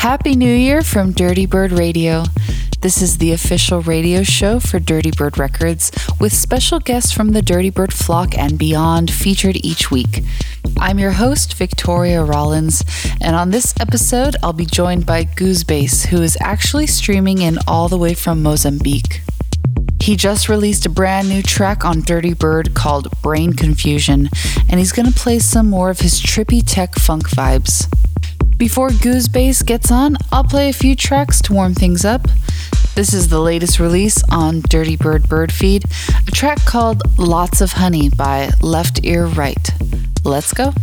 Happy New Year from Dirty Bird Radio. This is the official radio show for Dirty Bird Records, with special guests from the Dirty Bird flock and beyond featured each week. I'm your host, Victoria Rollins, and on this episode, I'll be joined by Goosebase, who is actually streaming in all the way from Mozambique. He just released a brand new track on Dirty Bird called Brain Confusion, and he's gonna play some more of his trippy tech funk vibes. Before Goosebase gets on, I'll play a few tracks to warm things up. This is the latest release on Dirty Bird Bird Feed, a track called Lots of Honey by Left Ear Right. Let's go.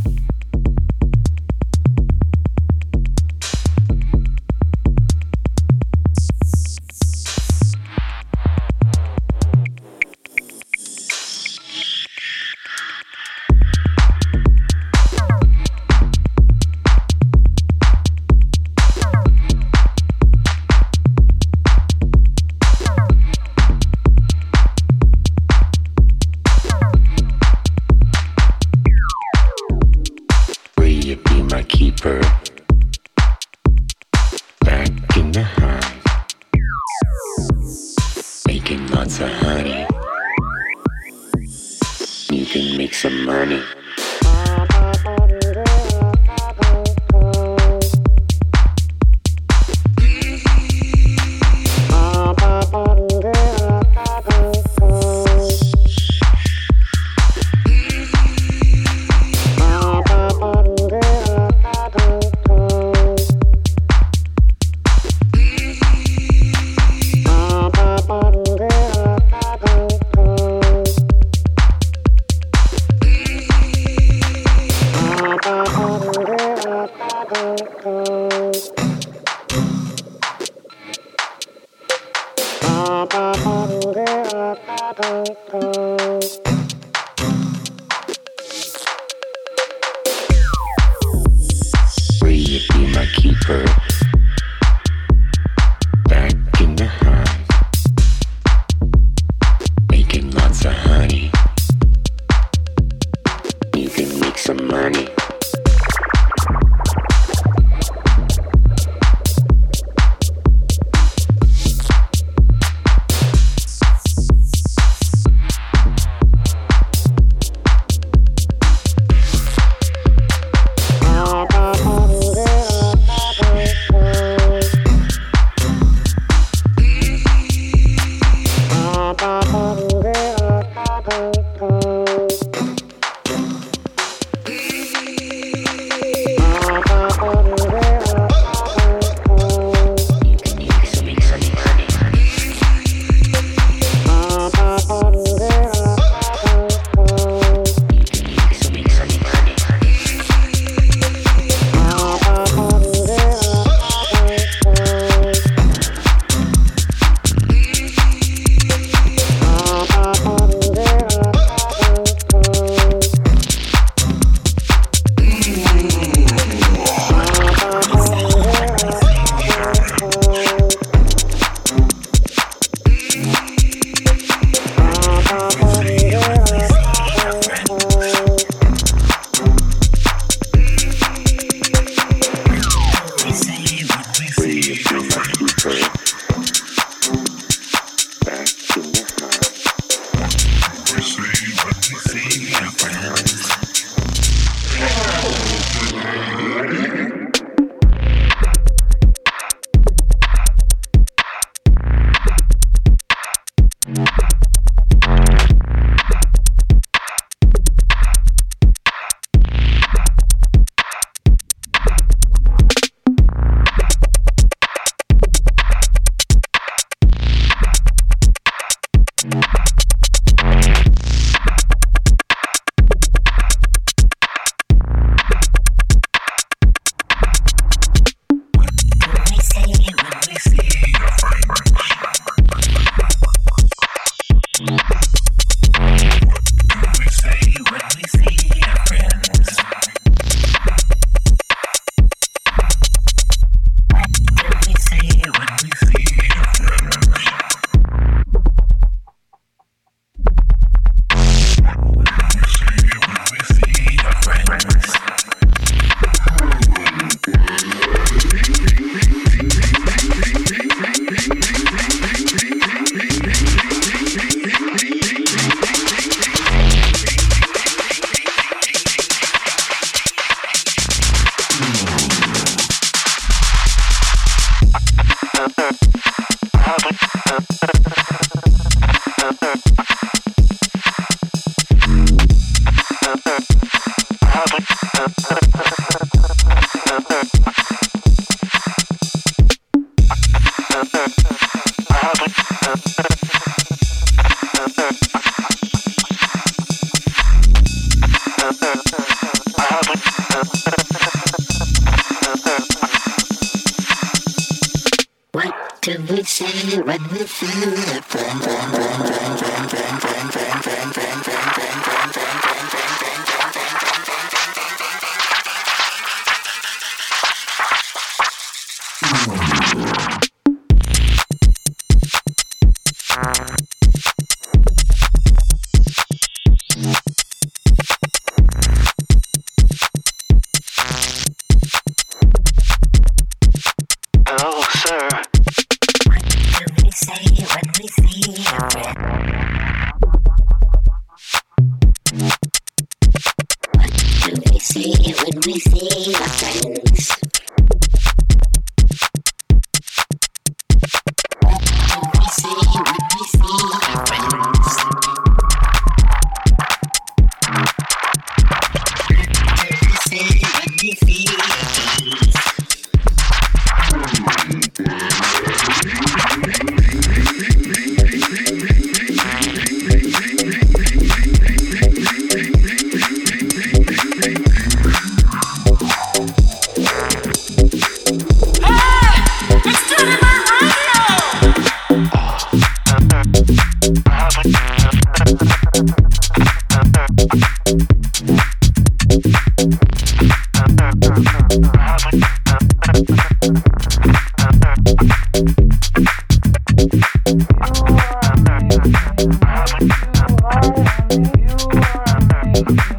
you when you feel it. Boom, boom,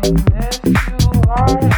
Yes, you are.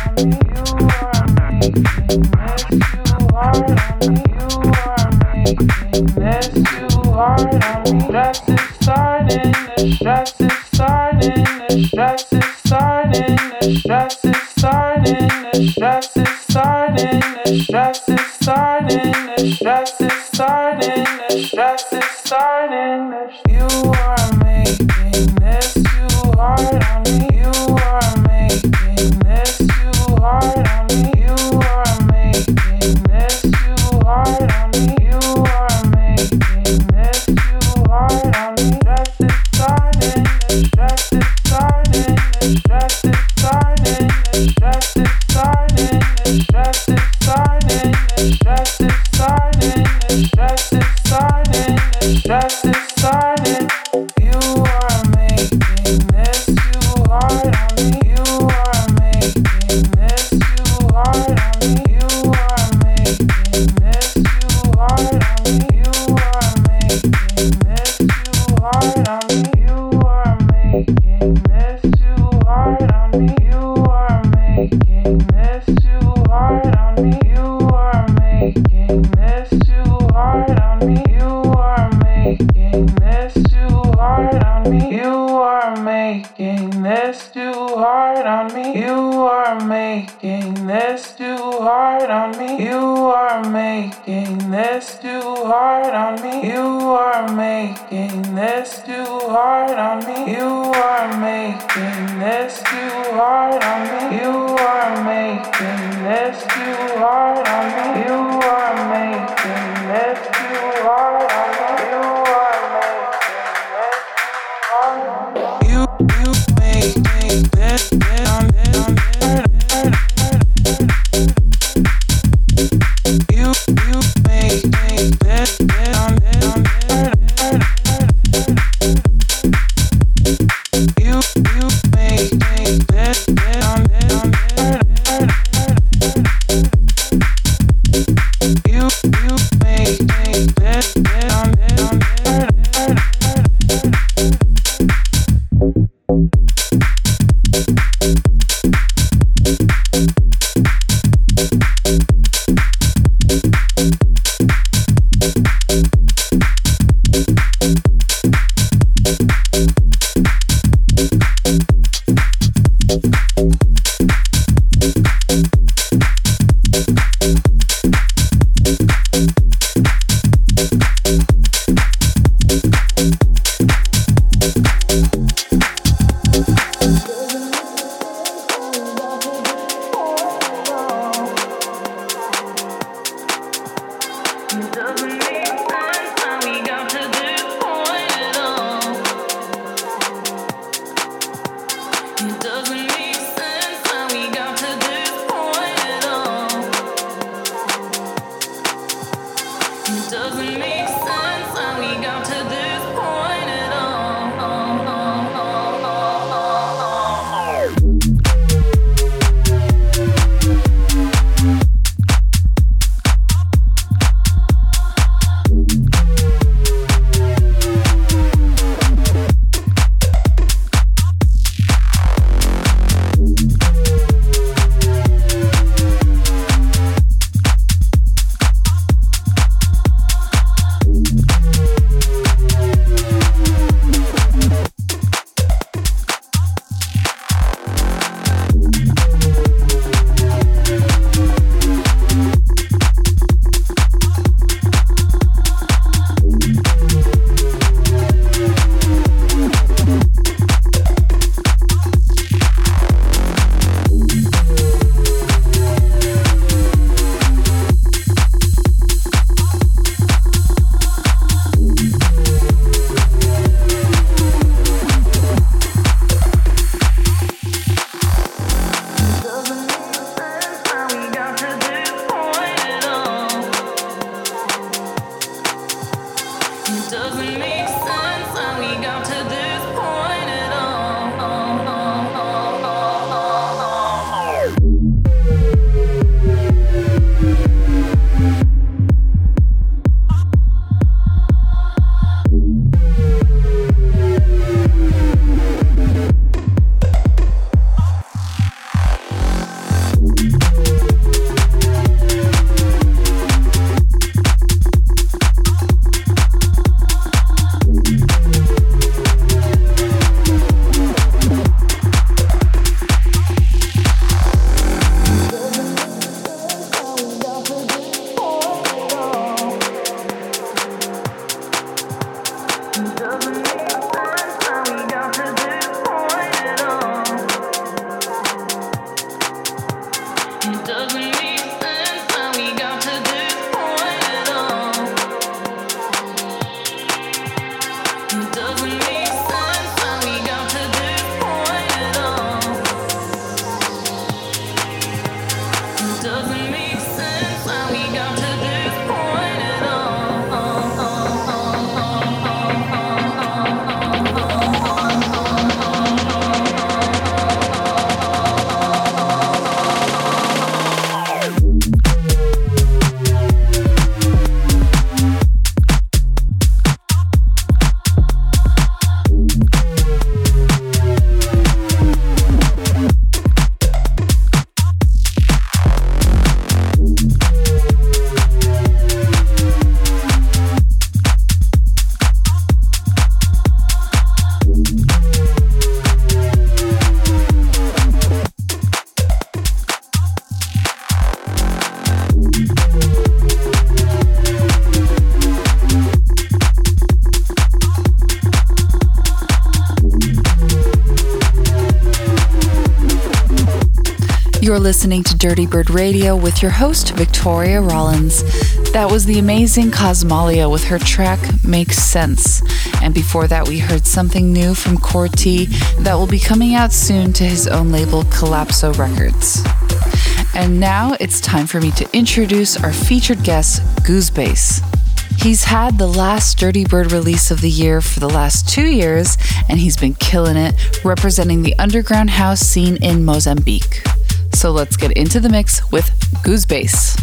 Dirty Bird Radio with your host, Victoria Rollins. That was the amazing Cosmolia with her track Makes Sense. And before that, we heard something new from Corti that will be coming out soon to his own label, Collapso Records. And now it's time for me to introduce our featured guest, Goosebase. He's had the last Dirty Bird release of the year for the last two years, and he's been killing it, representing the underground house scene in Mozambique. So let's get into the mix with Goosebase. What,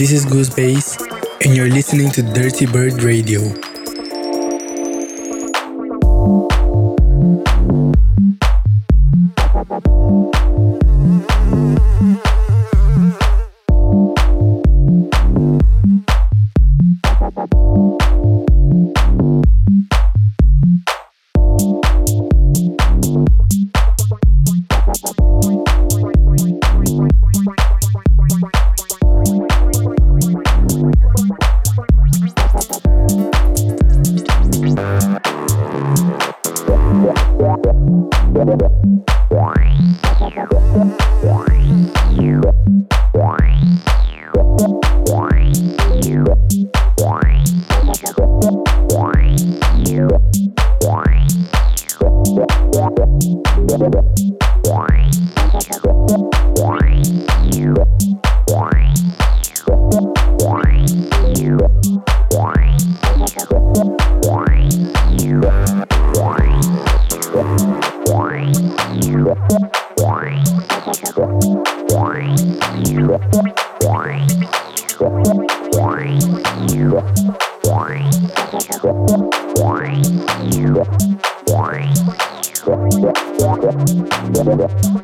this is Goose Bass, and you're listening to Dirty Bird Radio. why you why you why you.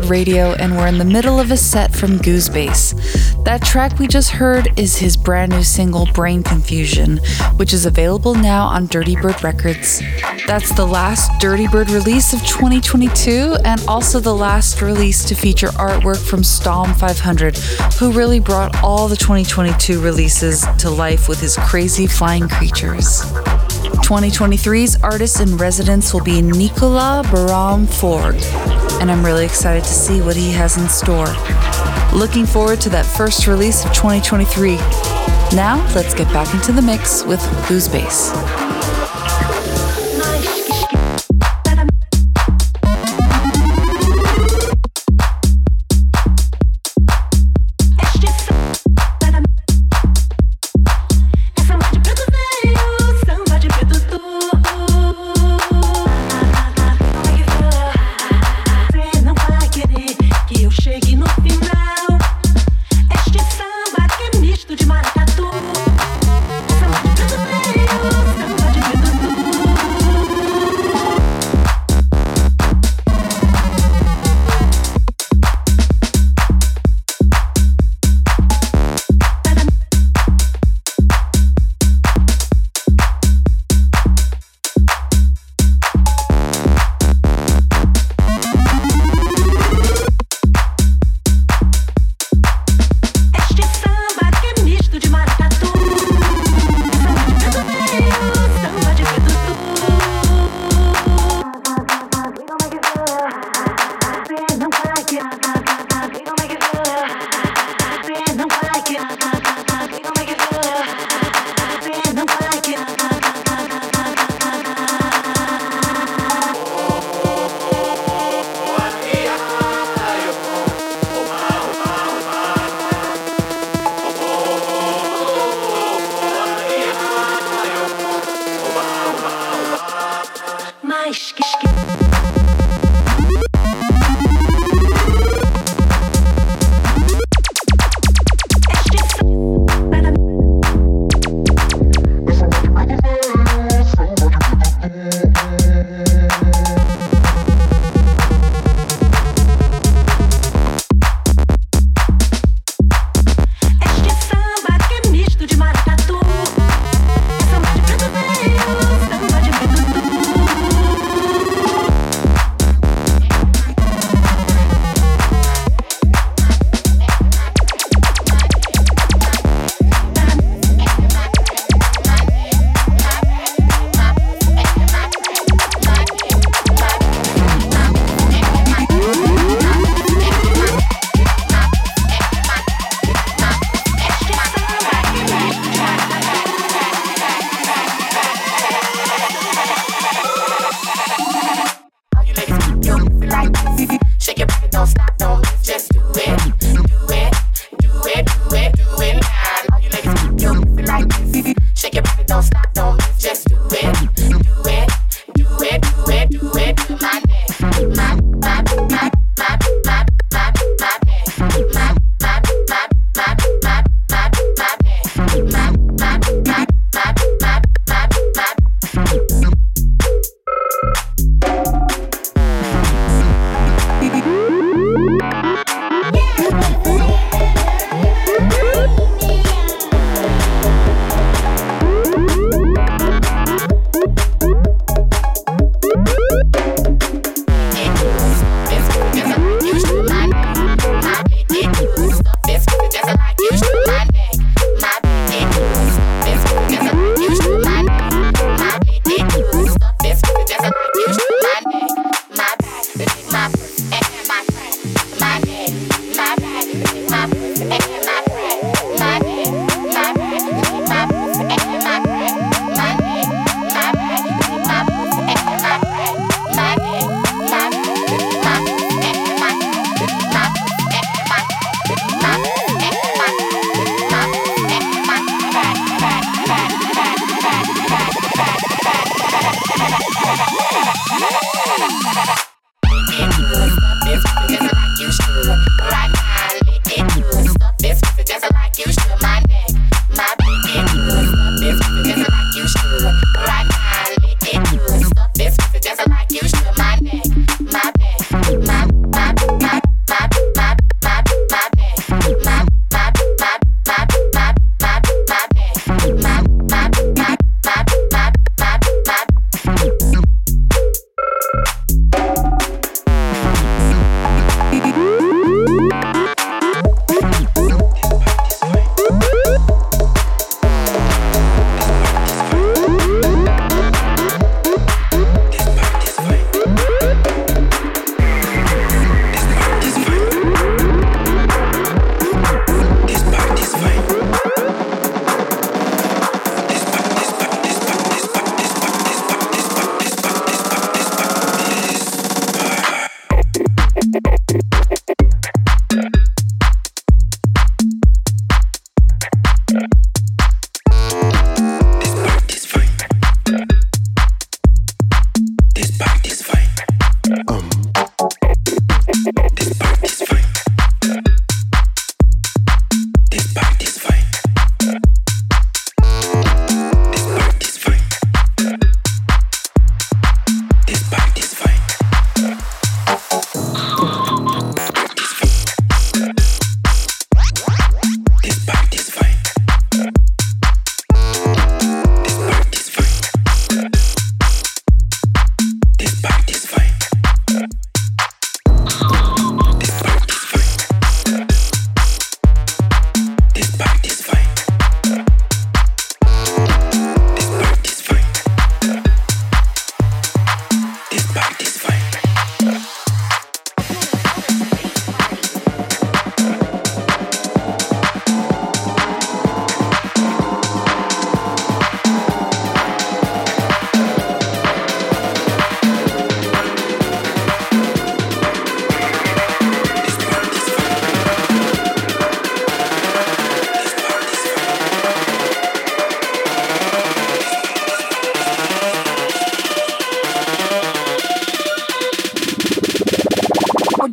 Bird Radio, and we're in the middle of a set from Goosebase. That track we just heard is his brand new single, Brain Confusion, which is available now on Dirty Bird Records. That's the last Dirty Bird release of 2022, and also the last release to feature artwork from Stom 500, who really brought all the 2022 releases to life with his crazy flying creatures. 2023's artist in residence will be Nicola Baram Forg, and I'm really excited to see what he has in store. Looking forward to that first release of 2023. Now, let's get back into the mix with Goosebase. my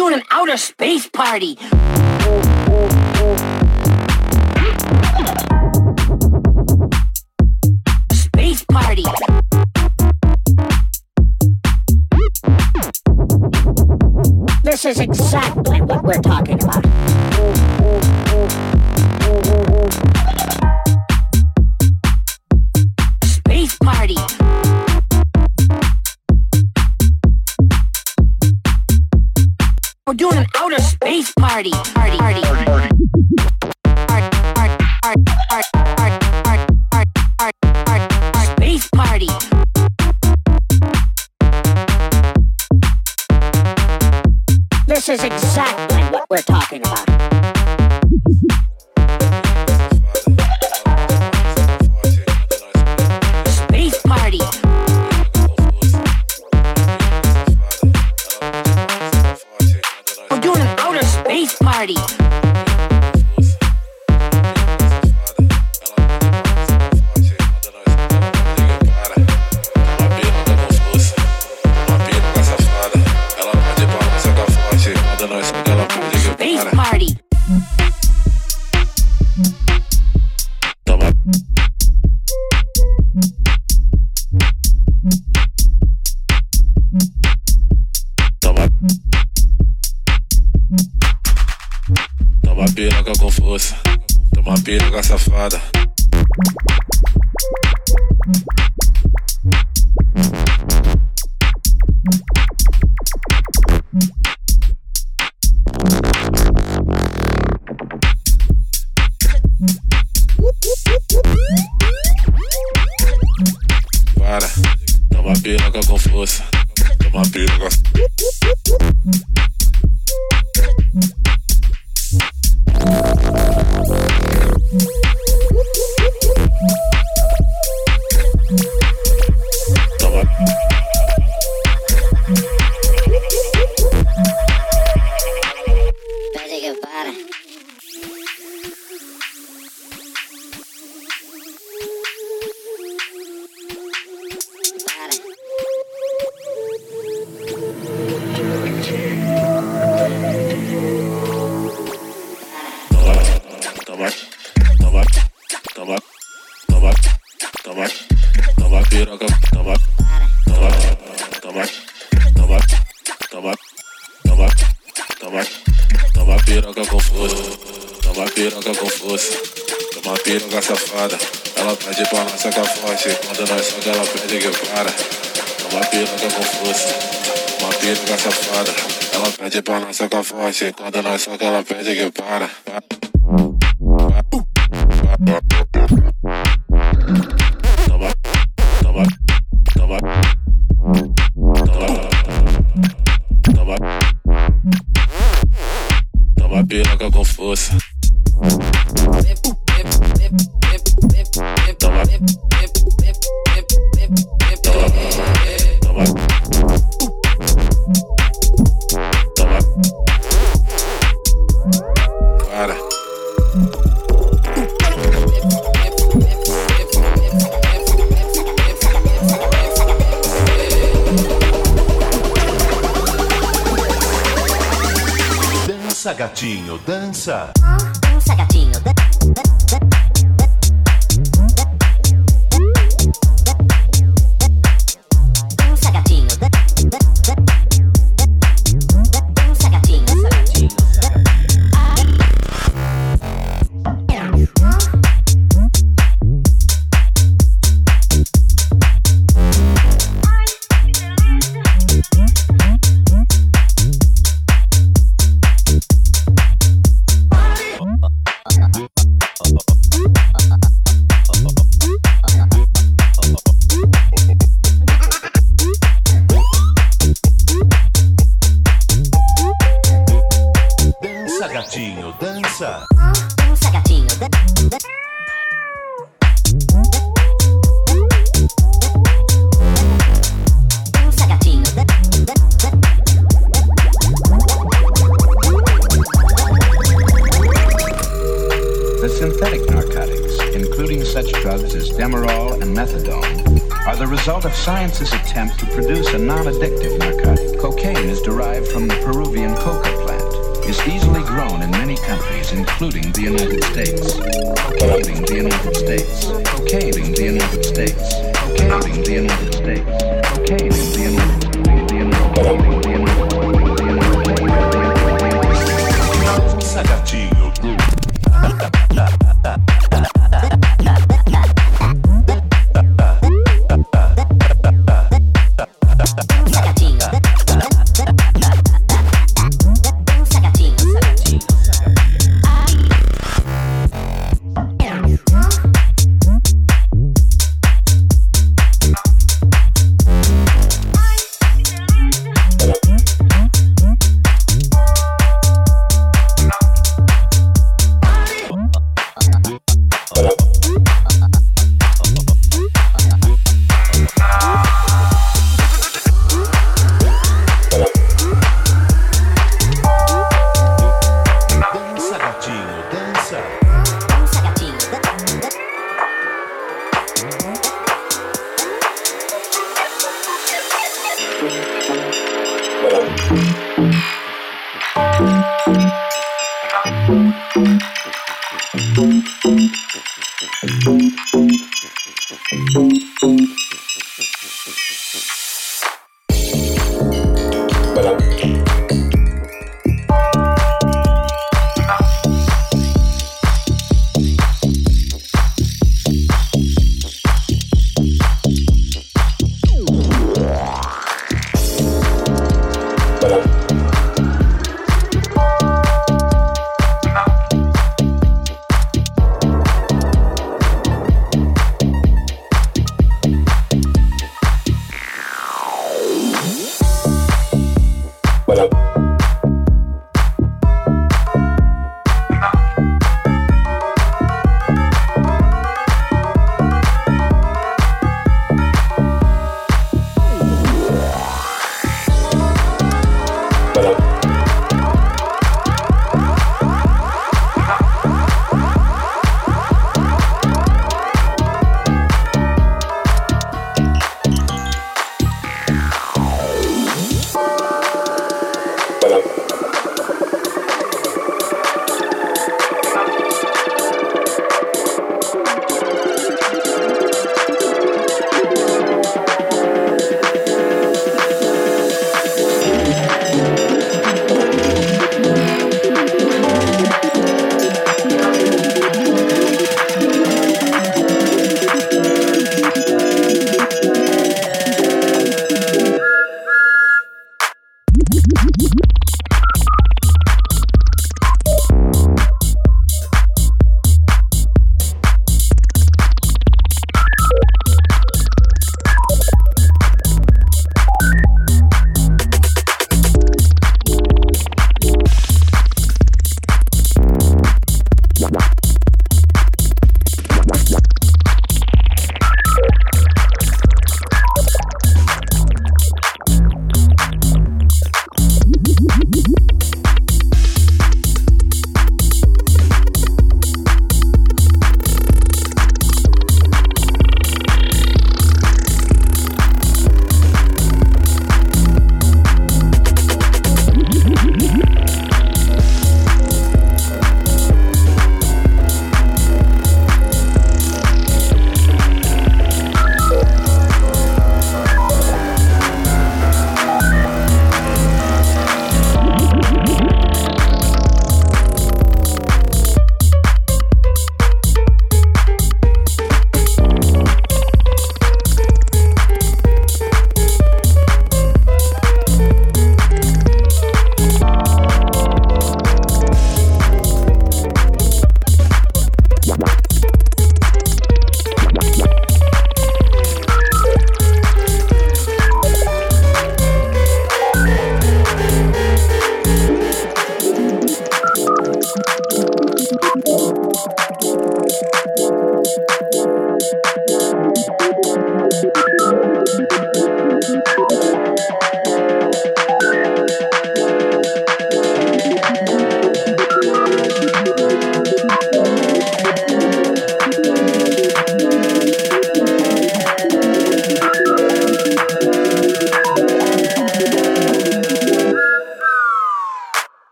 doing an outer space party. with vai ser quando nós só que ela pede que para. gatinho, dança. Ah, dança, gatinho, dança.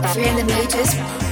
If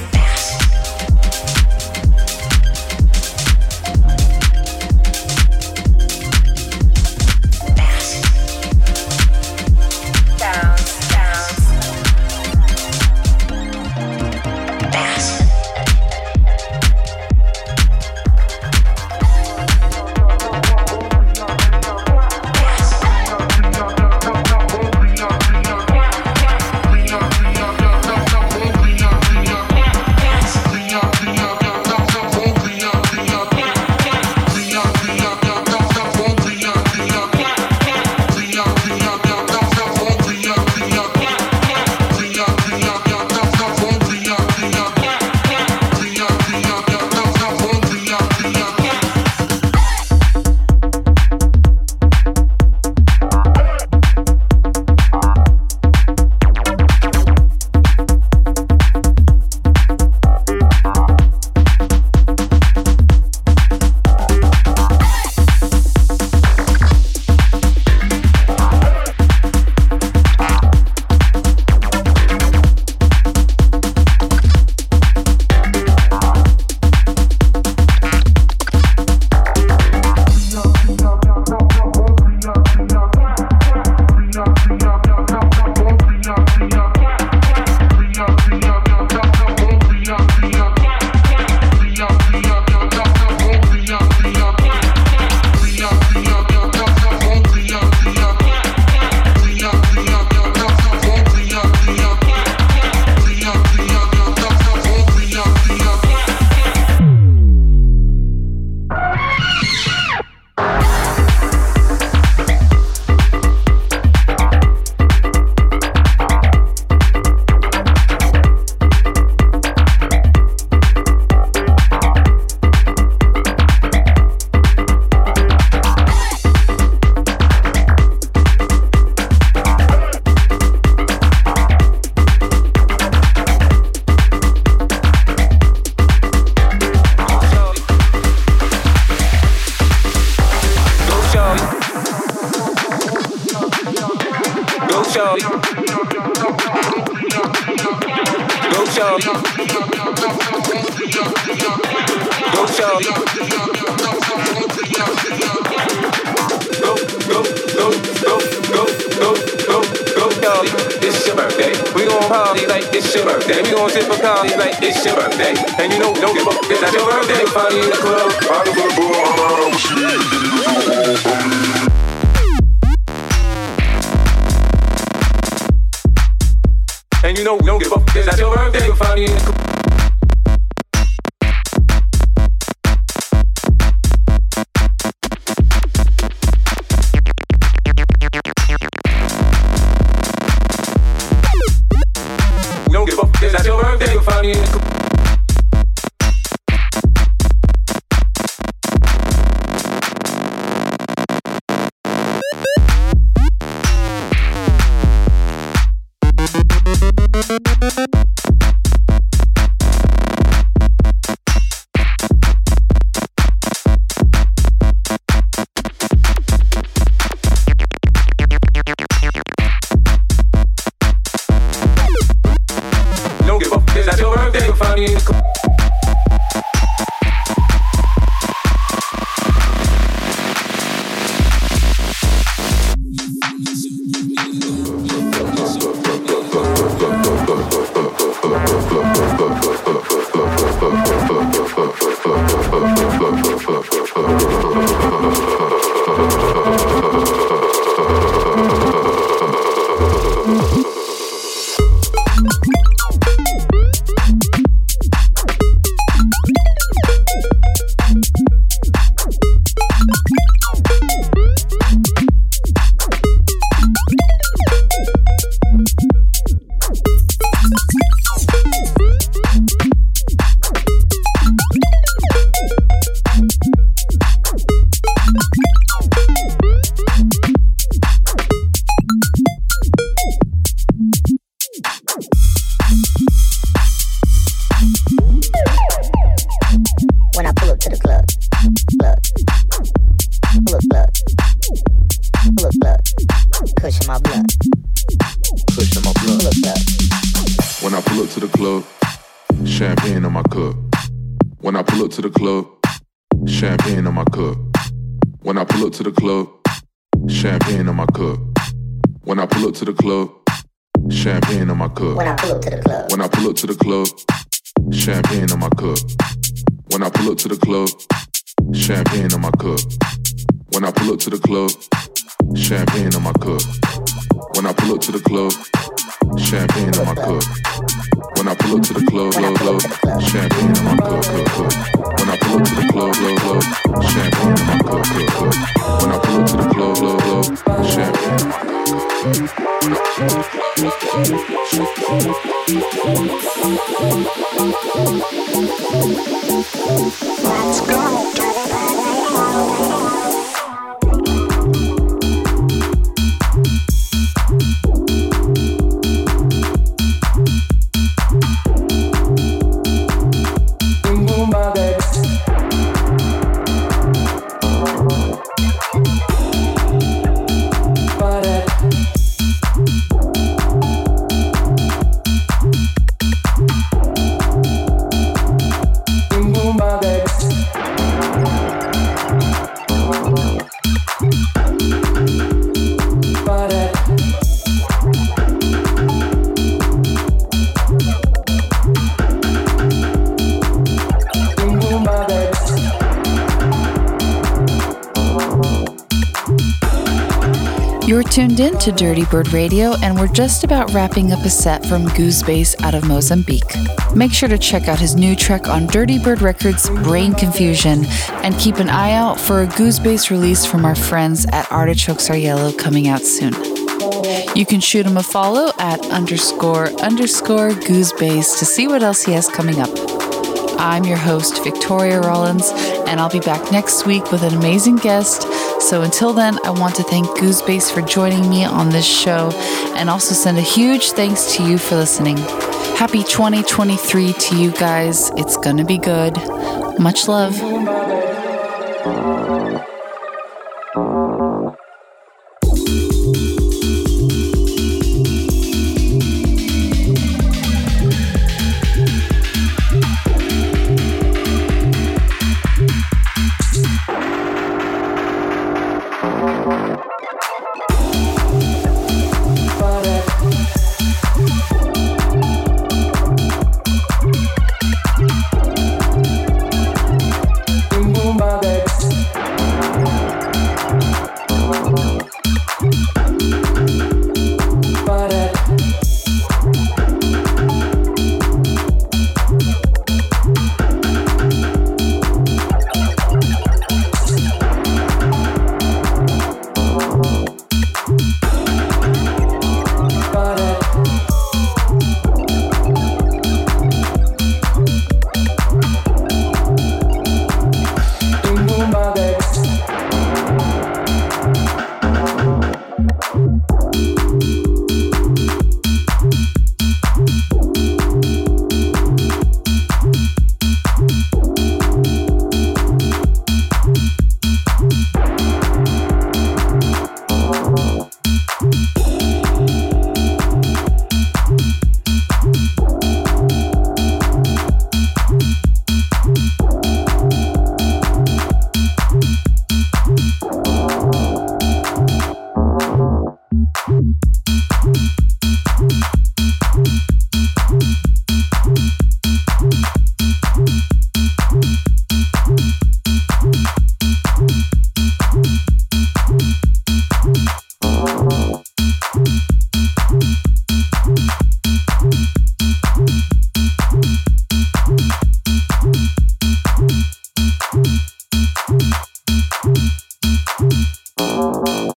give up. Is that your birthday? Funny. into Dirty Bird Radio, and we're just about wrapping up a set from Goosebase out of Mozambique. Make sure to check out his new track on Dirty Bird Records, Brain Confusion, and keep an eye out for a Goosebase release from our friends at Artichokes Are Yellow coming out soon. You can shoot him a follow at underscore underscore Goosebase to see what else he has coming up. I'm your host, Victoria Rollins, and I'll be back next week with an amazing guest so until then, I want to thank Goosebase for joining me on this show and also send a huge thanks to you for listening. Happy 2023 to you guys. It's going to be good. Much love.